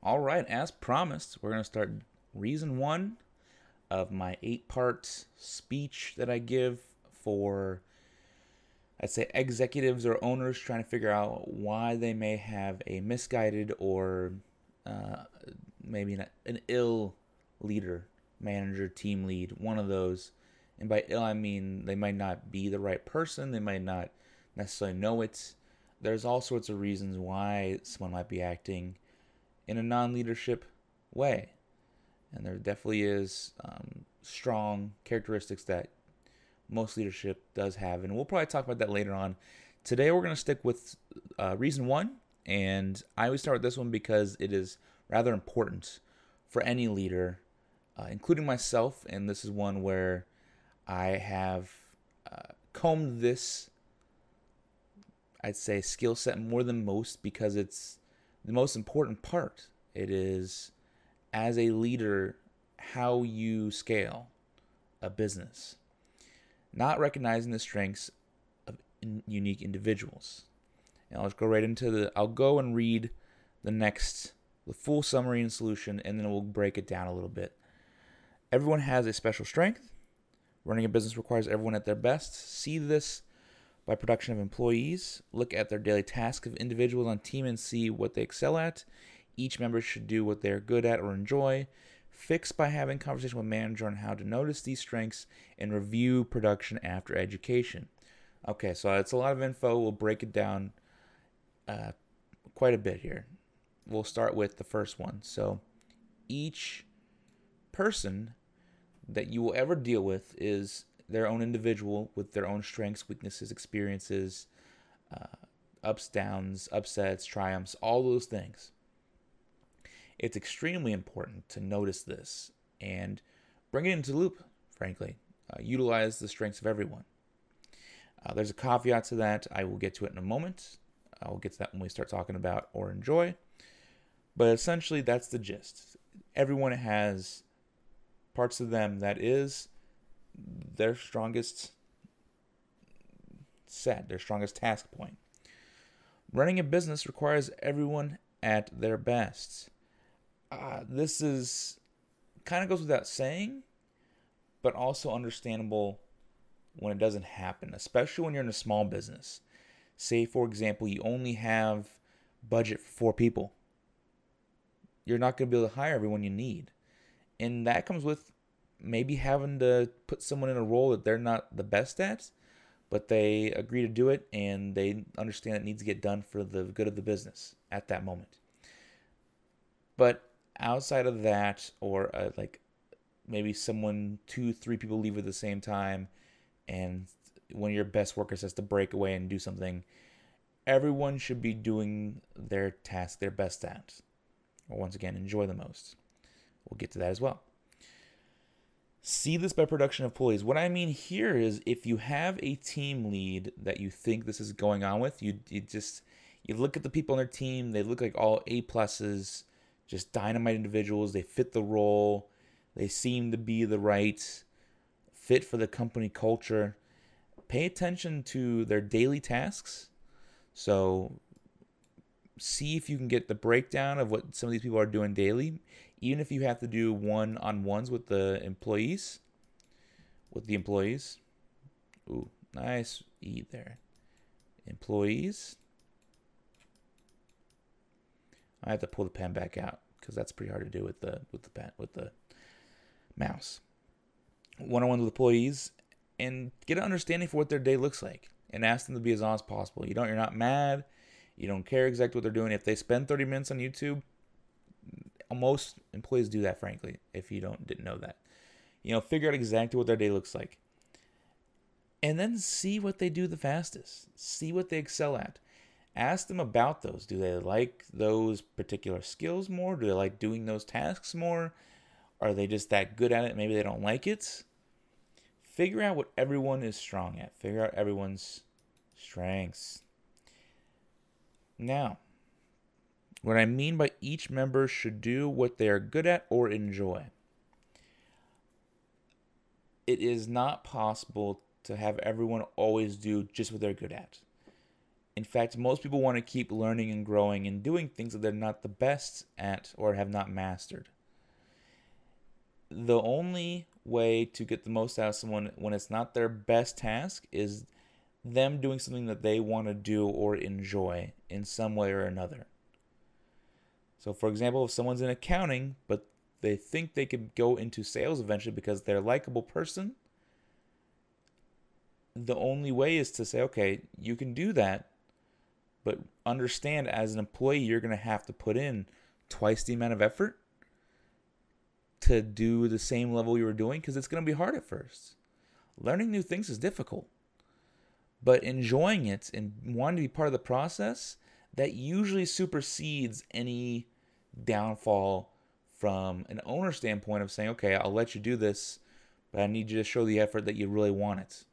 All right, as promised, we're going to start reason one of my eight part speech that I give for, I'd say, executives or owners trying to figure out why they may have a misguided or uh, maybe an, an ill leader, manager, team lead, one of those. And by ill, I mean they might not be the right person, they might not necessarily know it. There's all sorts of reasons why someone might be acting in a non leadership way. And there definitely is um, strong characteristics that most leadership does have. And we'll probably talk about that later on. Today, we're going to stick with uh, reason one. And I always start with this one because it is rather important for any leader, uh, including myself. And this is one where I have uh, combed this, I'd say, skill set more than most because it's the most important part. It is, as a leader, how you scale a business, not recognizing the strengths of in unique individuals. And I'll just go right into the. I'll go and read the next, the full summary and solution, and then we'll break it down a little bit. Everyone has a special strength. Running a business requires everyone at their best. See this by production of employees. Look at their daily task of individuals on team and see what they excel at. Each member should do what they're good at or enjoy. Fix by having conversation with manager on how to notice these strengths and review production after education. Okay, so it's a lot of info. We'll break it down uh, quite a bit here. We'll start with the first one. So each person that you will ever deal with is their own individual with their own strengths, weaknesses, experiences, uh, ups, downs, upsets, triumphs, all those things. It's extremely important to notice this and bring it into loop, frankly. Uh, utilize the strengths of everyone. Uh, there's a caveat to that. I will get to it in a moment. I will get to that when we start talking about or enjoy. But essentially, that's the gist. Everyone has parts of them that is their strongest set, their strongest task point. Running a business requires everyone at their best. Uh, this is kind of goes without saying, but also understandable when it doesn't happen, especially when you're in a small business. Say, for example, you only have budget for four people. You're not going to be able to hire everyone you need. And that comes with maybe having to put someone in a role that they're not the best at, but they agree to do it and they understand it needs to get done for the good of the business at that moment. But outside of that, or uh, like maybe someone, two, three people leave at the same time, and one of your best workers has to break away and do something, everyone should be doing their task their best at. Or once again, enjoy the most. We'll get to that as well see this by production of employees. What I mean here is if you have a team lead that you think this is going on with, you you just you look at the people on their team, they look like all A pluses, just dynamite individuals, they fit the role, they seem to be the right fit for the company culture. Pay attention to their daily tasks. So see if you can get the breakdown of what some of these people are doing daily even if you have to do one on ones with the employees, with the employees. Ooh, nice E there. Employees. I have to pull the pen back out because that's pretty hard to do with the with the pen with the mouse. One on ones with employees and get an understanding for what their day looks like and ask them to be as honest as possible. You don't you're not mad, you don't care exactly what they're doing. If they spend 30 minutes on YouTube, most employees do that, frankly. If you don't didn't know that, you know, figure out exactly what their day looks like, and then see what they do the fastest. See what they excel at. Ask them about those. Do they like those particular skills more? Do they like doing those tasks more? Are they just that good at it? Maybe they don't like it. Figure out what everyone is strong at. Figure out everyone's strengths. Now, what I mean by each member should do what they are good at or enjoy. It is not possible to have everyone always do just what they're good at. In fact, most people want to keep learning and growing and doing things that they're not the best at or have not mastered. The only way to get the most out of someone when it's not their best task is them doing something that they want to do or enjoy in some way or another. So, for example, if someone's in accounting, but they think they could go into sales eventually because they're a likable person, the only way is to say, okay, you can do that, but understand as an employee, you're going to have to put in twice the amount of effort to do the same level you were doing because it's going to be hard at first. Learning new things is difficult, but enjoying it and wanting to be part of the process that usually supersedes any downfall from an owner standpoint of saying, okay, I'll let you do this, but I need you to show the effort that you really want it.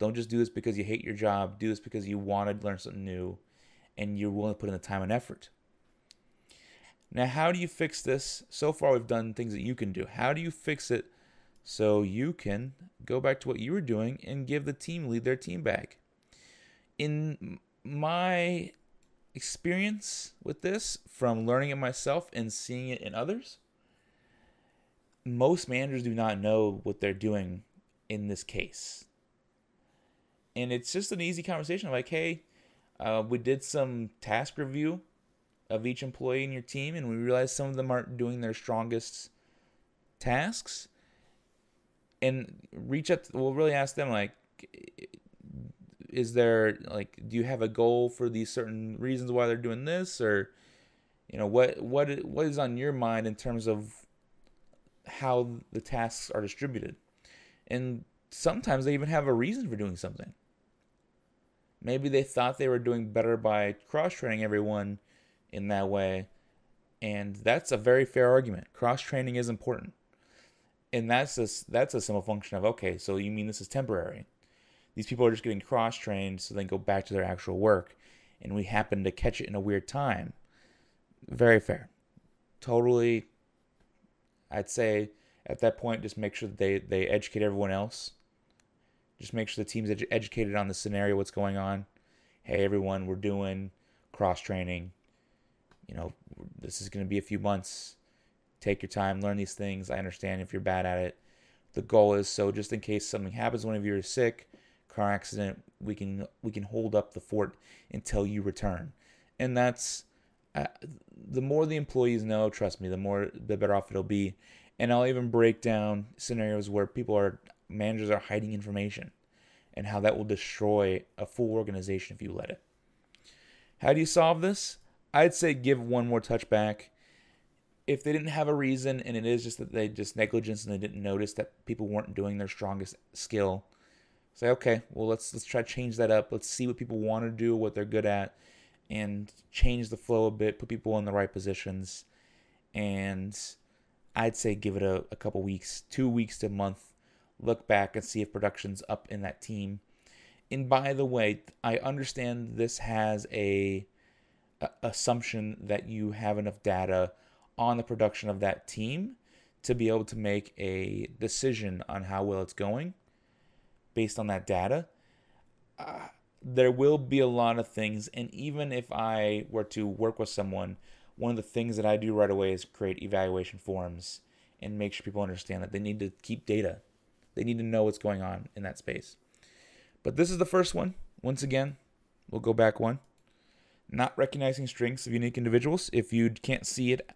Don't just do this because you hate your job. Do this because you want to learn something new and you're willing to put in the time and effort. Now, how do you fix this? So far, we've done things that you can do. How do you fix it so you can go back to what you were doing and give the team lead their team back? In my experience with this, from learning it myself and seeing it in others, most managers do not know what they're doing in this case. And it's just an easy conversation like, hey, uh, we did some task review of each employee in your team, and we realized some of them aren't doing their strongest tasks. And reach out. To, we'll really ask them like, is there like, do you have a goal for these certain reasons why they're doing this, or you know what what what is on your mind in terms of how the tasks are distributed? And sometimes they even have a reason for doing something. Maybe they thought they were doing better by cross training everyone in that way. And that's a very fair argument. Cross training is important. And that's a, that's a simple function of okay, so you mean this is temporary. These people are just getting cross trained so they go back to their actual work. And we happen to catch it in a weird time. Very fair. Totally, I'd say at that point, just make sure that they, they educate everyone else just make sure the team's ed- educated on the scenario, what's going on. Hey, everyone, we're doing cross training. You know, this is going to be a few months. Take your time, learn these things. I understand if you're bad at it. The goal is so just in case something happens, one of you is sick, car accident, we can we can hold up the fort until you return, and that's uh, the more the employees know. Trust me, the more the better off it'll be. And I'll even break down scenarios where people are managers are hiding information and how that will destroy a full organization if you let it. How do you solve this? I'd say give one more touch back. If they didn't have a reason and it is just that they just negligence and they didn't notice that people weren't doing their strongest skill, say okay, well let's let's try to change that up. Let's see what people want to do, what they're good at, and change the flow a bit, put people in the right positions, and I'd say give it a, a couple weeks, two weeks to a month look back and see if production's up in that team. And by the way, I understand this has a, a assumption that you have enough data on the production of that team to be able to make a decision on how well it's going based on that data. Uh, there will be a lot of things, and even if I were to work with someone, one of the things that I do right away is create evaluation forms and make sure people understand that they need to keep data. They need to know what's going on in that space. But this is the first one. Once again, we'll go back one. Not recognizing strengths of unique individuals. If you can't see it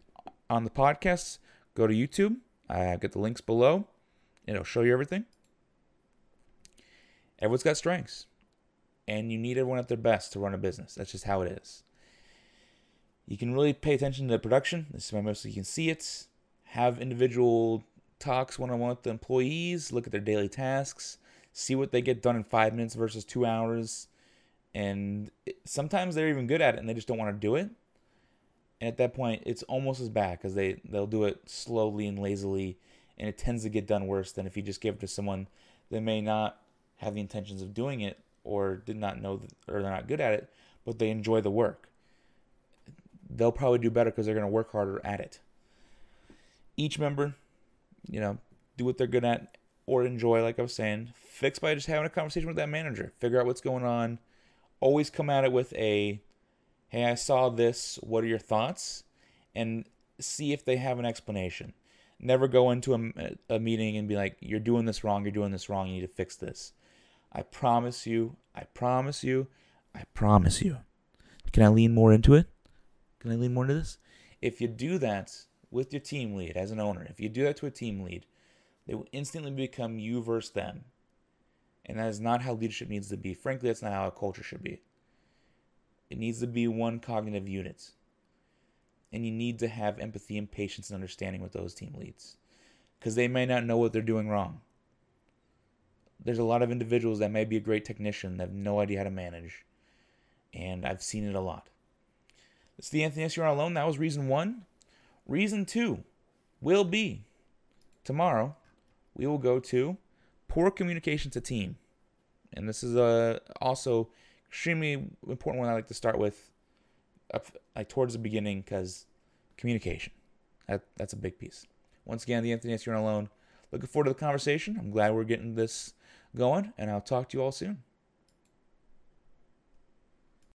on the podcast, go to YouTube. I get the links below. It'll show you everything. Everyone's got strengths. And you need everyone at their best to run a business. That's just how it is. You can really pay attention to the production. This is my most you can see it. Have individual talks one on one with the employees, look at their daily tasks, see what they get done in five minutes versus two hours. And sometimes they're even good at it and they just don't want to do it. And at that point, it's almost as bad because they, they'll do it slowly and lazily. And it tends to get done worse than if you just give it to someone that may not have the intentions of doing it or did not know that, or they're not good at it, but they enjoy the work. They'll probably do better because they're going to work harder at it. Each member you know, do what they're good at or enjoy, like I was saying. Fix by just having a conversation with that manager. Figure out what's going on. always come at it with a, hey, I saw this. What are your thoughts? And see if they have an explanation. Never go into a, a meeting and be like, you're doing this wrong, you're doing this wrong, you need to fix this. I promise you, I promise you, I promise you. Can I lean more into it? Can I lean more into this? If you do that with your team lead as an owner, if you do that to a team lead, they will instantly become you versus them. And that is not how leadership needs to be. Frankly, that's not how a culture should be. It needs to be one cognitive unit and you need to have empathy and patience and understanding with those team leads because they may not know what they're doing wrong. There's a lot of individuals that may be a great technician that have no idea how to manage, and I've seen it a lot. It's the Anthony S. You're alone. That was reason one. Reason two will be tomorrow. We will go to poor communication to team, and this is a also extremely important one. I like to start with up like towards the beginning because communication. That that's a big piece. Once again, the Anthony S. You're alone. Looking forward to the conversation. I'm glad we're getting this going, and I'll talk to you all soon.